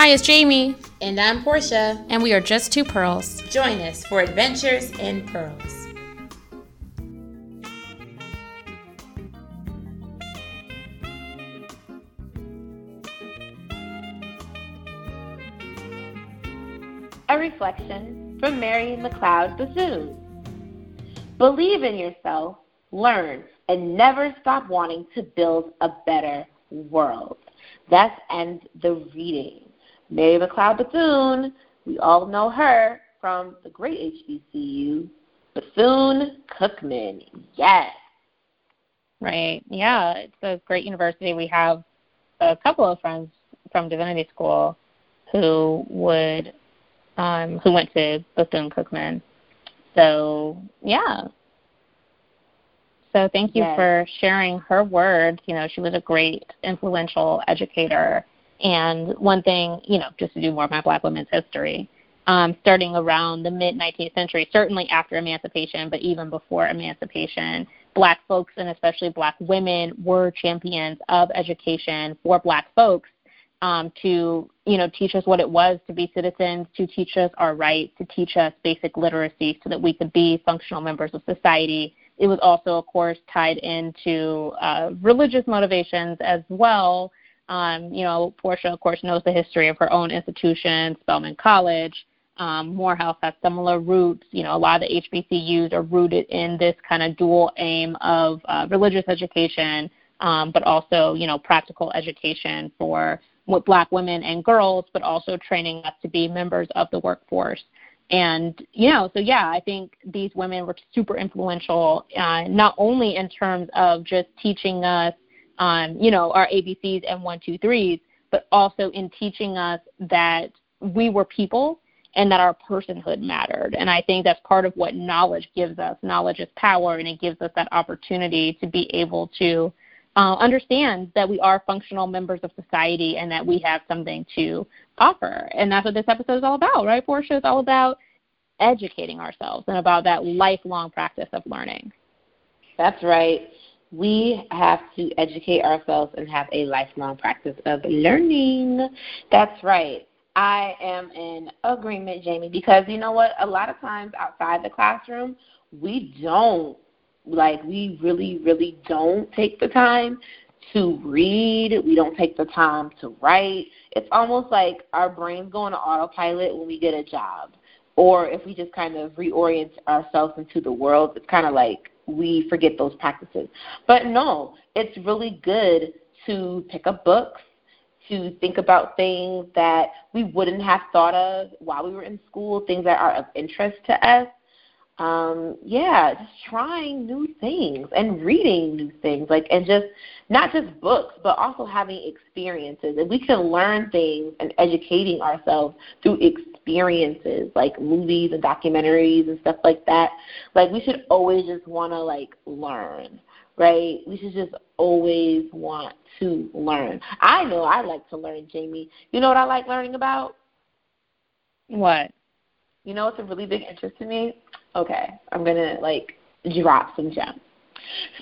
Hi, it's Jamie. And I'm Portia. And we are just two pearls. Join us for Adventures in Pearls. A reflection from Mary McLeod Bethune. Believe in yourself, learn, and never stop wanting to build a better world. That's end the reading. Mary McLeod Bethune, we all know her from the great HBCU, Bethune Cookman. Yes. Right. Yeah, it's a great university. We have a couple of friends from Divinity School who would um, who went to Bethune Cookman. So yeah. So thank you yes. for sharing her words. You know, she was a great influential educator. And one thing, you know, just to do more of my Black women's history, um, starting around the mid 19th century, certainly after emancipation, but even before emancipation, Black folks and especially Black women were champions of education for Black folks um, to you know teach us what it was to be citizens, to teach us our rights, to teach us basic literacy, so that we could be functional members of society. It was also, of course, tied into uh, religious motivations as well. Um, you know, Portia, of course, knows the history of her own institution, Spelman College. Um, Morehouse has similar roots. You know, a lot of the HBCUs are rooted in this kind of dual aim of uh, religious education, um, but also, you know, practical education for with black women and girls, but also training us to be members of the workforce. And, you know, so yeah, I think these women were super influential, uh, not only in terms of just teaching us, um, you know, our ABCs and one, two, threes, but also in teaching us that we were people and that our personhood mattered. And I think that's part of what knowledge gives us. Knowledge is power, and it gives us that opportunity to be able to uh, understand that we are functional members of society and that we have something to offer. And that's what this episode is all about, right, Portia? It's all about educating ourselves and about that lifelong practice of learning. That's right. We have to educate ourselves and have a lifelong practice of learning. That's right. I am in agreement, Jamie, because you know what? A lot of times outside the classroom, we don't like we really really don't take the time to read we don't take the time to write it's almost like our brains go on autopilot when we get a job or if we just kind of reorient ourselves into the world it's kind of like we forget those practices. But no it's really good to pick up books to think about things that we wouldn't have thought of while we were in school things that are of interest to us. Um yeah just trying new things and reading new things like and just not just books but also having experiences. And we can learn things and educating ourselves through experiences like movies and documentaries and stuff like that. Like we should always just want to like learn right? We should just always want to learn. I know i like to learn jamie. You know what i like learning about? What? You know what's a really big interest to me? Okay, I'm gonna like drop some gems.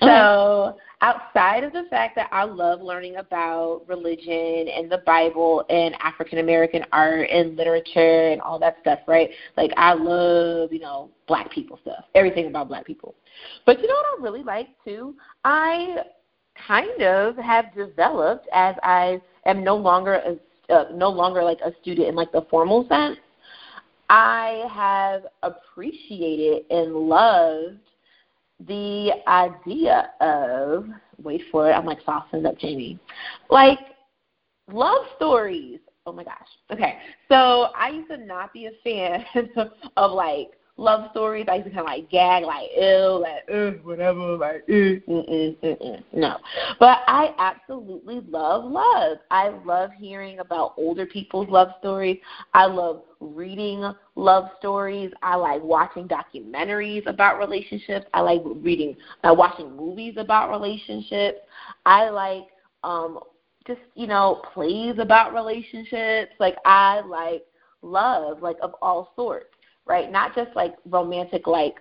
So okay. outside of the fact that I love learning about religion and the Bible and African American art and literature and all that stuff, right? Like I love, you know, black people stuff, everything about black people. But you know what I really like too? I kind of have developed as I am no longer a uh, no longer like a student in like the formal sense. I have appreciated and loved the idea of wait for it, I'm like saucing up Jamie. Like love stories. Oh my gosh. Okay. So I used to not be a fan of like love stories. I used to kind of like gag, like ew, like uh, whatever, like uh, mm-mm, mm-mm. no. But I absolutely love love. I love hearing about older people's love stories. I love reading love stories. I like watching documentaries about relationships. I like reading, uh, watching movies about relationships. I like um just you know plays about relationships. Like I like love, like of all sorts right? Not just like romantic, like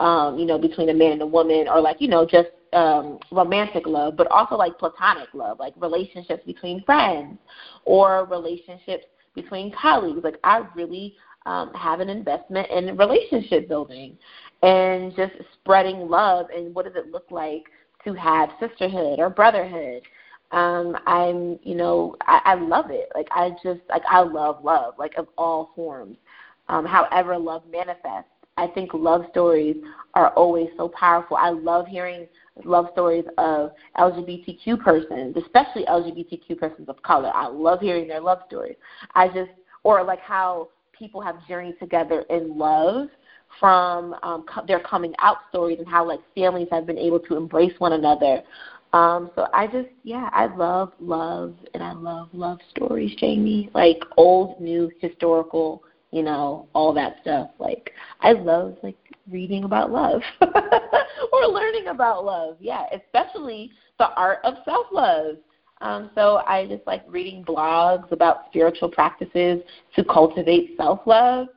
um, you know, between a man and a woman, or like you know, just um, romantic love, but also like platonic love, like relationships between friends, or relationships between colleagues. Like I really um, have an investment in relationship building and just spreading love and what does it look like to have sisterhood or brotherhood. Um, I'm, you know, I, I love it. Like I just like I love love, like of all forms. Um, however love manifests. I think love stories are always so powerful. I love hearing love stories of LGBTQ persons, especially LGBTQ persons of color. I love hearing their love stories. I just, or like how people have journeyed together in love from um, co- their coming out stories and how like families have been able to embrace one another. Um, so I just, yeah, I love love and I love love stories, Jamie. Like old, new, historical, you know, all that stuff. Like I love like reading about love or learning about love. Yeah, especially the art of self love. Um, so I just like reading blogs about spiritual practices to cultivate self love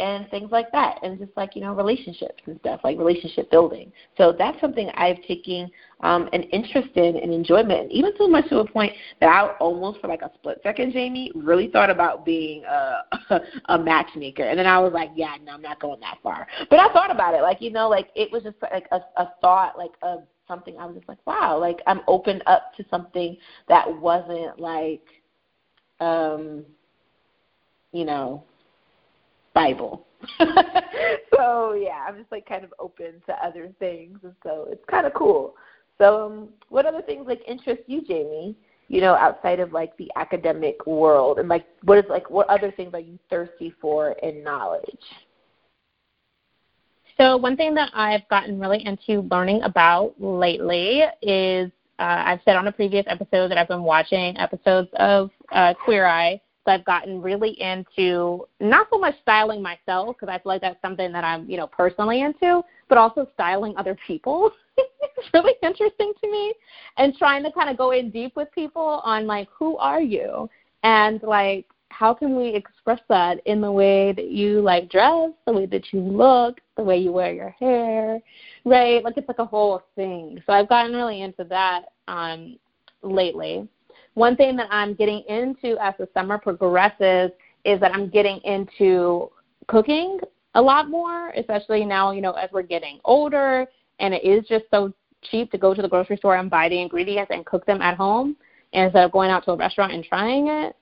and things like that, and just like you know relationships and stuff, like relationship building. So that's something I've taken um, an interest in and enjoyment, even so much to a point that I almost for like a split second, Jamie, really thought about being a a matchmaker, and then I was like, yeah, no, I'm not going that far. But I thought about it, like you know, like it was just like a, a thought, like a something I was just like, wow, like I'm open up to something that wasn't like, um, you know, Bible. so yeah, I'm just like kind of open to other things, and so it's kind of cool. So, um, what other things like interest you, Jamie? You know, outside of like the academic world, and like what is like what other things are you thirsty for in knowledge? So one thing that I've gotten really into learning about lately is uh, I've said on a previous episode that I've been watching episodes of uh, Queer Eye so I've gotten really into not so much styling myself because I feel like that's something that I'm, you know, personally into, but also styling other people. it's really interesting to me and trying to kind of go in deep with people on like who are you and like how can we express that in the way that you like dress, the way that you look, the way you wear your hair, right? Like it's like a whole thing. So I've gotten really into that um lately. One thing that I'm getting into as the summer progresses is that I'm getting into cooking a lot more, especially now, you know, as we're getting older and it is just so cheap to go to the grocery store and buy the ingredients and cook them at home instead of going out to a restaurant and trying it.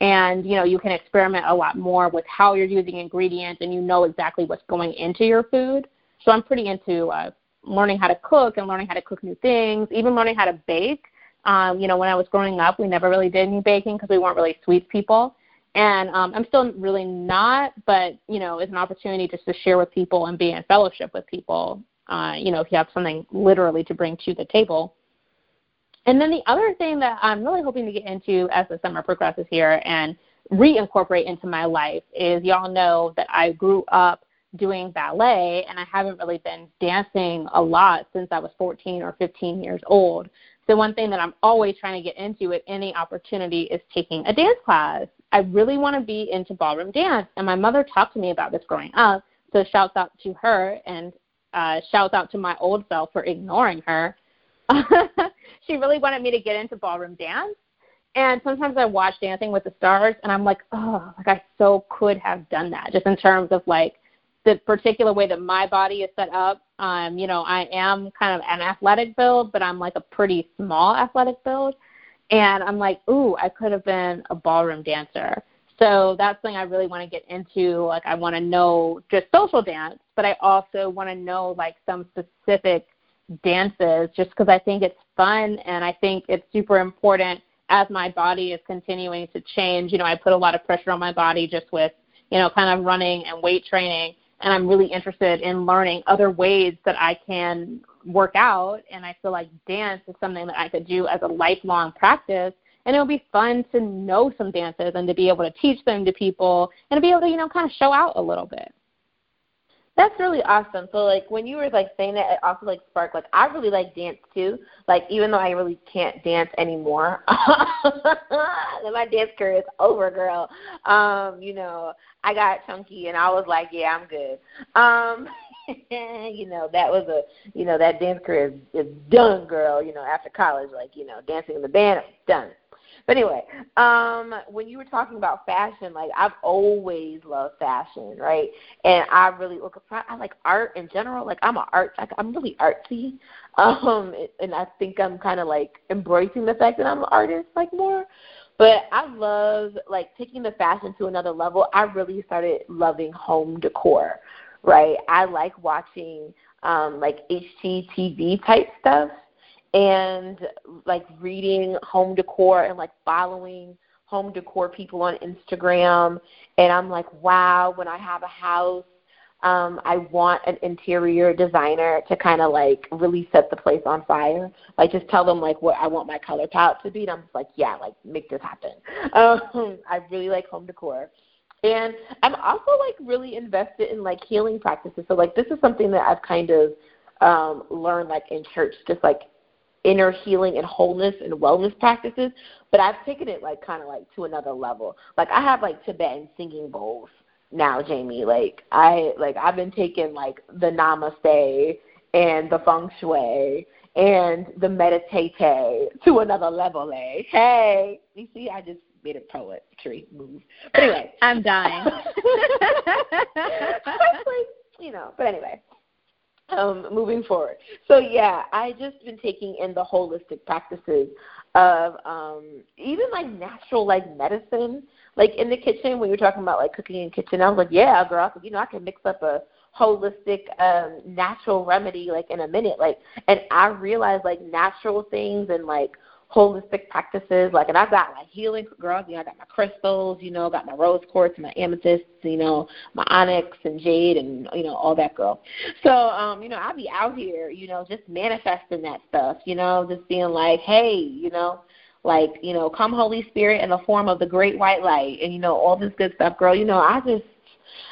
And, you know, you can experiment a lot more with how you're using ingredients and you know exactly what's going into your food. So I'm pretty into uh, learning how to cook and learning how to cook new things, even learning how to bake um, you know, when I was growing up, we never really did any baking because we weren't really sweet people. And um, I'm still really not, but you know, it's an opportunity just to share with people and be in fellowship with people. Uh, you know, if you have something literally to bring to the table. And then the other thing that I'm really hoping to get into as the summer progresses here and reincorporate into my life is y'all know that I grew up doing ballet and I haven't really been dancing a lot since I was 14 or 15 years old. So one thing that I'm always trying to get into at any opportunity is taking a dance class. I really want to be into ballroom dance, and my mother talked to me about this growing up. So shouts out to her, and uh, shouts out to my old self for ignoring her. she really wanted me to get into ballroom dance, and sometimes I watch Dancing with the Stars, and I'm like, oh, like I so could have done that, just in terms of like the particular way that my body is set up. Um, you know, I am kind of an athletic build, but I'm like a pretty small athletic build. And I'm like, ooh, I could have been a ballroom dancer. So that's something I really want to get into. Like, I want to know just social dance, but I also want to know like some specific dances just because I think it's fun and I think it's super important as my body is continuing to change. You know, I put a lot of pressure on my body just with, you know, kind of running and weight training and I'm really interested in learning other ways that I can work out. And I feel like dance is something that I could do as a lifelong practice. And it would be fun to know some dances and to be able to teach them to people and to be able to, you know, kind of show out a little bit. That's really awesome. So like when you were like saying that, it also like sparked like I really like dance too. Like even though I really can't dance anymore, my dance career is over, girl. Um, you know, I got chunky and I was like, yeah, I'm good. Um, you know, that was a, you know, that dance career is, is done, girl. You know, after college, like you know, dancing in the band, done. But anyway, um, when you were talking about fashion, like I've always loved fashion, right? And I really look. I like art in general. Like I'm a art. Like I'm really artsy. Um, and I think I'm kind of like embracing the fact that I'm an artist, like more. But I love like taking the fashion to another level. I really started loving home decor, right? I like watching um, like HGTV type stuff and like reading home decor and like following home decor people on Instagram and I'm like, wow, when I have a house, um, I want an interior designer to kind of like really set the place on fire. Like just tell them like what I want my color palette to be, and I'm just like, yeah, like make this happen. Um, I really like home decor. And I'm also like really invested in like healing practices. So like this is something that I've kind of um learned like in church, just like inner healing and wholeness and wellness practices. But I've taken it like kind of like to another level. Like I have like Tibetan singing bowls now, Jamie. Like I like I've been taking like the namaste and the feng shui and the meditate to another level. Eh? Hey, you see, I just made a poetry move. But anyway, I'm dying. Like, you know, but anyway, um, moving forward. So yeah, I just been taking in the holistic practices of um, even like natural like medicine, like in the kitchen when you're talking about like cooking in kitchen. I was like, yeah, girl, you know, I can mix up a holistic um natural remedy like in a minute like and i realized like natural things and like holistic practices. Like, and I've got like healing girls. You know, I got my crystals. You know, got my rose quartz, my amethysts. You know, my onyx and jade, and you know all that girl. So, um, you know, I'll be out here. You know, just manifesting that stuff. You know, just being like, hey, you know. Like, you know, come Holy Spirit in the form of the great white light and you know, all this good stuff, girl. You know, I just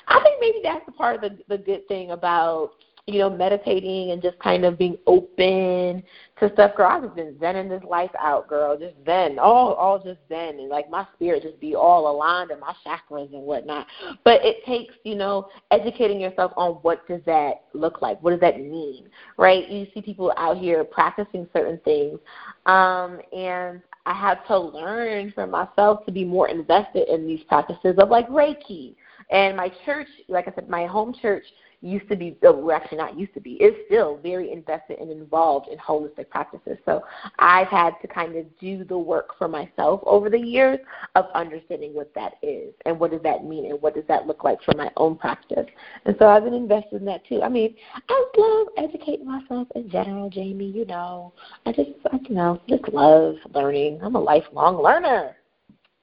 I think maybe that's the part of the the good thing about you know, meditating and just kind of being open to stuff. Girl, I've been zenning this life out, girl. Just zen, all all just zen, and like my spirit just be all aligned and my chakras and whatnot. But it takes, you know, educating yourself on what does that look like. What does that mean, right? You see people out here practicing certain things, um, and I had to learn for myself to be more invested in these practices of like Reiki. And my church, like I said, my home church used to be, uh, well, actually not used to be, is still very invested and involved in holistic practices. So I've had to kind of do the work for myself over the years of understanding what that is and what does that mean and what does that look like for my own practice. And so I've been invested in that too. I mean, I love educating myself in general, Jamie. You know, I just, I, you know, just love learning. I'm a lifelong learner.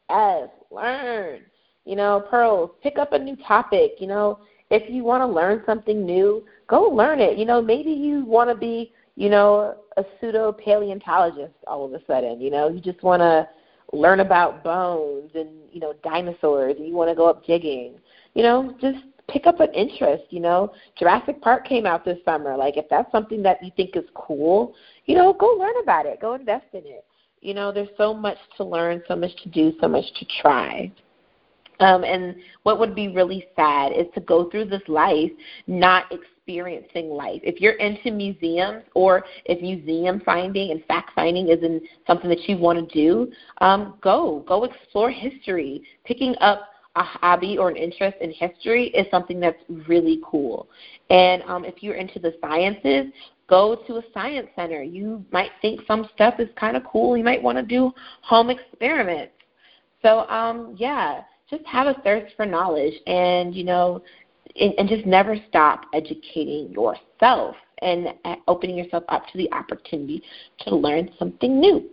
Yes, learn. You know, pearls, pick up a new topic. You know, if you want to learn something new, go learn it. You know, maybe you want to be, you know, a pseudo paleontologist all of a sudden. You know, you just want to learn about bones and you know dinosaurs, and you want to go up jigging. You know, just pick up an interest. You know, Jurassic Park came out this summer. Like, if that's something that you think is cool, you know, go learn about it. Go invest in it. You know, there's so much to learn, so much to do, so much to try. Um, and what would be really sad is to go through this life not experiencing life. If you're into museums or if museum finding and fact finding isn't something that you want to do, um, go. Go explore history. Picking up a hobby or an interest in history is something that's really cool. And um, if you're into the sciences, go to a science center. You might think some stuff is kind of cool. You might want to do home experiments. So, um, yeah just have a thirst for knowledge and you know and, and just never stop educating yourself and opening yourself up to the opportunity to learn something new.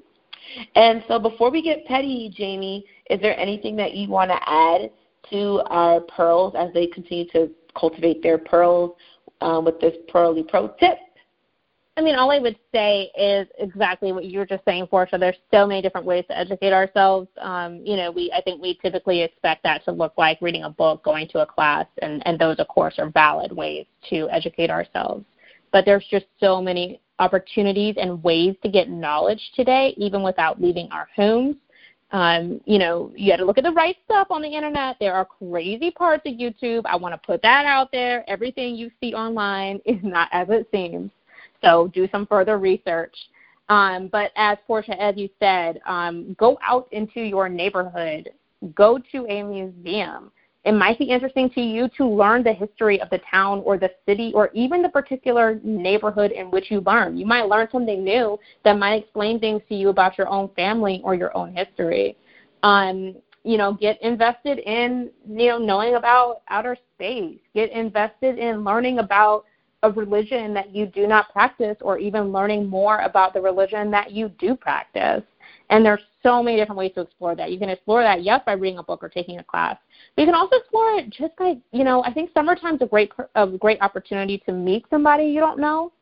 And so before we get petty, Jamie, is there anything that you want to add to our pearls as they continue to cultivate their pearls um, with this Pearly Pro tip? I mean, all I would say is exactly what you were just saying, Portia. There's so many different ways to educate ourselves. Um, you know, we I think we typically expect that to look like reading a book, going to a class, and, and those, of course, are valid ways to educate ourselves. But there's just so many opportunities and ways to get knowledge today, even without leaving our homes. Um, you know, you got to look at the right stuff on the internet. There are crazy parts of YouTube. I want to put that out there. Everything you see online is not as it seems. So do some further research. Um, but as Portia, as you said, um, go out into your neighborhood, go to a museum. It might be interesting to you to learn the history of the town or the city or even the particular neighborhood in which you learn. You might learn something new that might explain things to you about your own family or your own history. Um, you know, get invested in, you know, knowing about outer space. Get invested in learning about a religion that you do not practice or even learning more about the religion that you do practice. And there's so many different ways to explore that. You can explore that, yes, by reading a book or taking a class. But you can also explore it just by, you know, I think summertime's a great a great opportunity to meet somebody you don't know.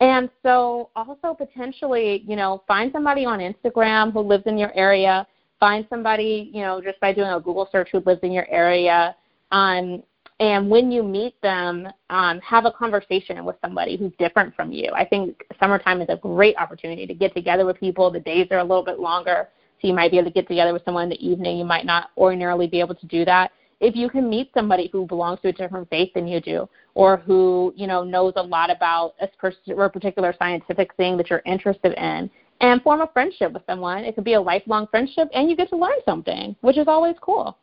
And so also potentially, you know, find somebody on Instagram who lives in your area. Find somebody, you know, just by doing a Google search who lives in your area. Um, and when you meet them, um, have a conversation with somebody who's different from you. I think summertime is a great opportunity to get together with people. The days are a little bit longer, so you might be able to get together with someone in the evening. You might not ordinarily be able to do that. If you can meet somebody who belongs to a different faith than you do, or who you know knows a lot about a particular scientific thing that you're interested in, and form a friendship with someone, it could be a lifelong friendship, and you get to learn something, which is always cool.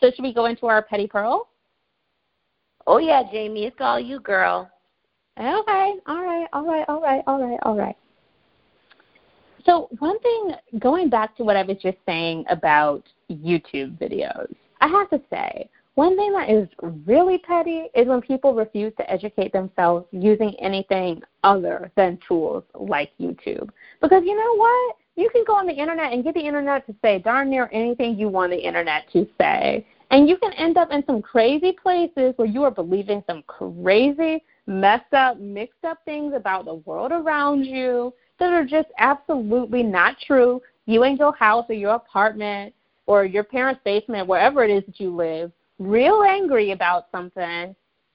So should we go into our petty pearl? Oh yeah, Jamie, it's all you, girl. Okay, all right, all right, all right, all right, all right. So one thing, going back to what I was just saying about YouTube videos, I have to say, one thing that is really petty is when people refuse to educate themselves using anything other than tools like YouTube. Because you know what? You can go on the internet and get the internet to say darn near anything you want the internet to say. And you can end up in some crazy places where you are believing some crazy, messed up, mixed up things about the world around you that are just absolutely not true. You in your house or your apartment or your parents' basement, wherever it is that you live, real angry about something,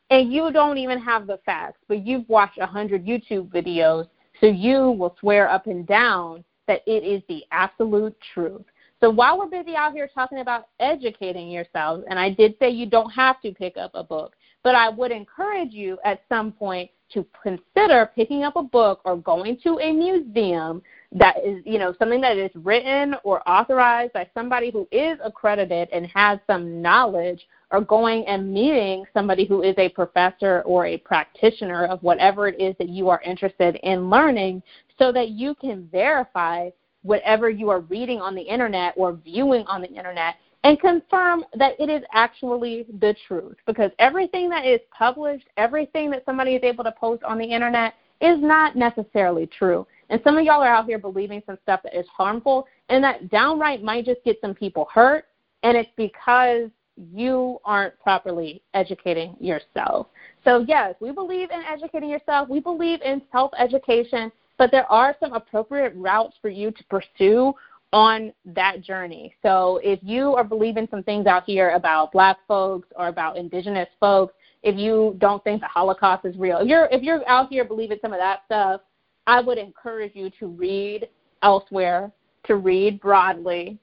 and you don't even have the facts, but you've watched a hundred YouTube videos, so you will swear up and down that it is the absolute truth. So while we're busy out here talking about educating yourselves, and I did say you don't have to pick up a book, but I would encourage you at some point to consider picking up a book or going to a museum that is, you know, something that is written or authorized by somebody who is accredited and has some knowledge, or going and meeting somebody who is a professor or a practitioner of whatever it is that you are interested in learning so that you can verify whatever you are reading on the internet or viewing on the internet and confirm that it is actually the truth. Because everything that is published, everything that somebody is able to post on the internet is not necessarily true. And some of y'all are out here believing some stuff that is harmful and that downright might just get some people hurt. And it's because you aren't properly educating yourself. So, yes, we believe in educating yourself. We believe in self education but there are some appropriate routes for you to pursue on that journey. So if you are believing some things out here about black folks or about indigenous folks, if you don't think the Holocaust is real, if you're if you're out here believing some of that stuff, I would encourage you to read elsewhere, to read broadly,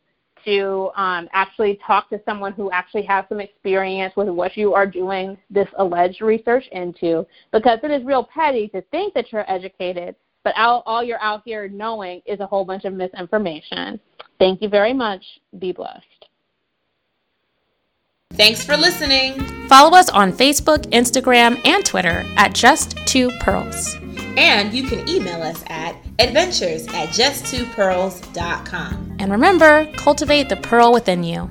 to um, actually talk to someone who actually has some experience with what you are doing this alleged research into, because it is real petty to think that you're educated but all, all you're out here knowing is a whole bunch of misinformation. Thank you very much. Be blessed. Thanks for listening. Follow us on Facebook, Instagram, and Twitter at Just Two Pearls. And you can email us at adventures at justtwopearls.com. And remember, cultivate the pearl within you.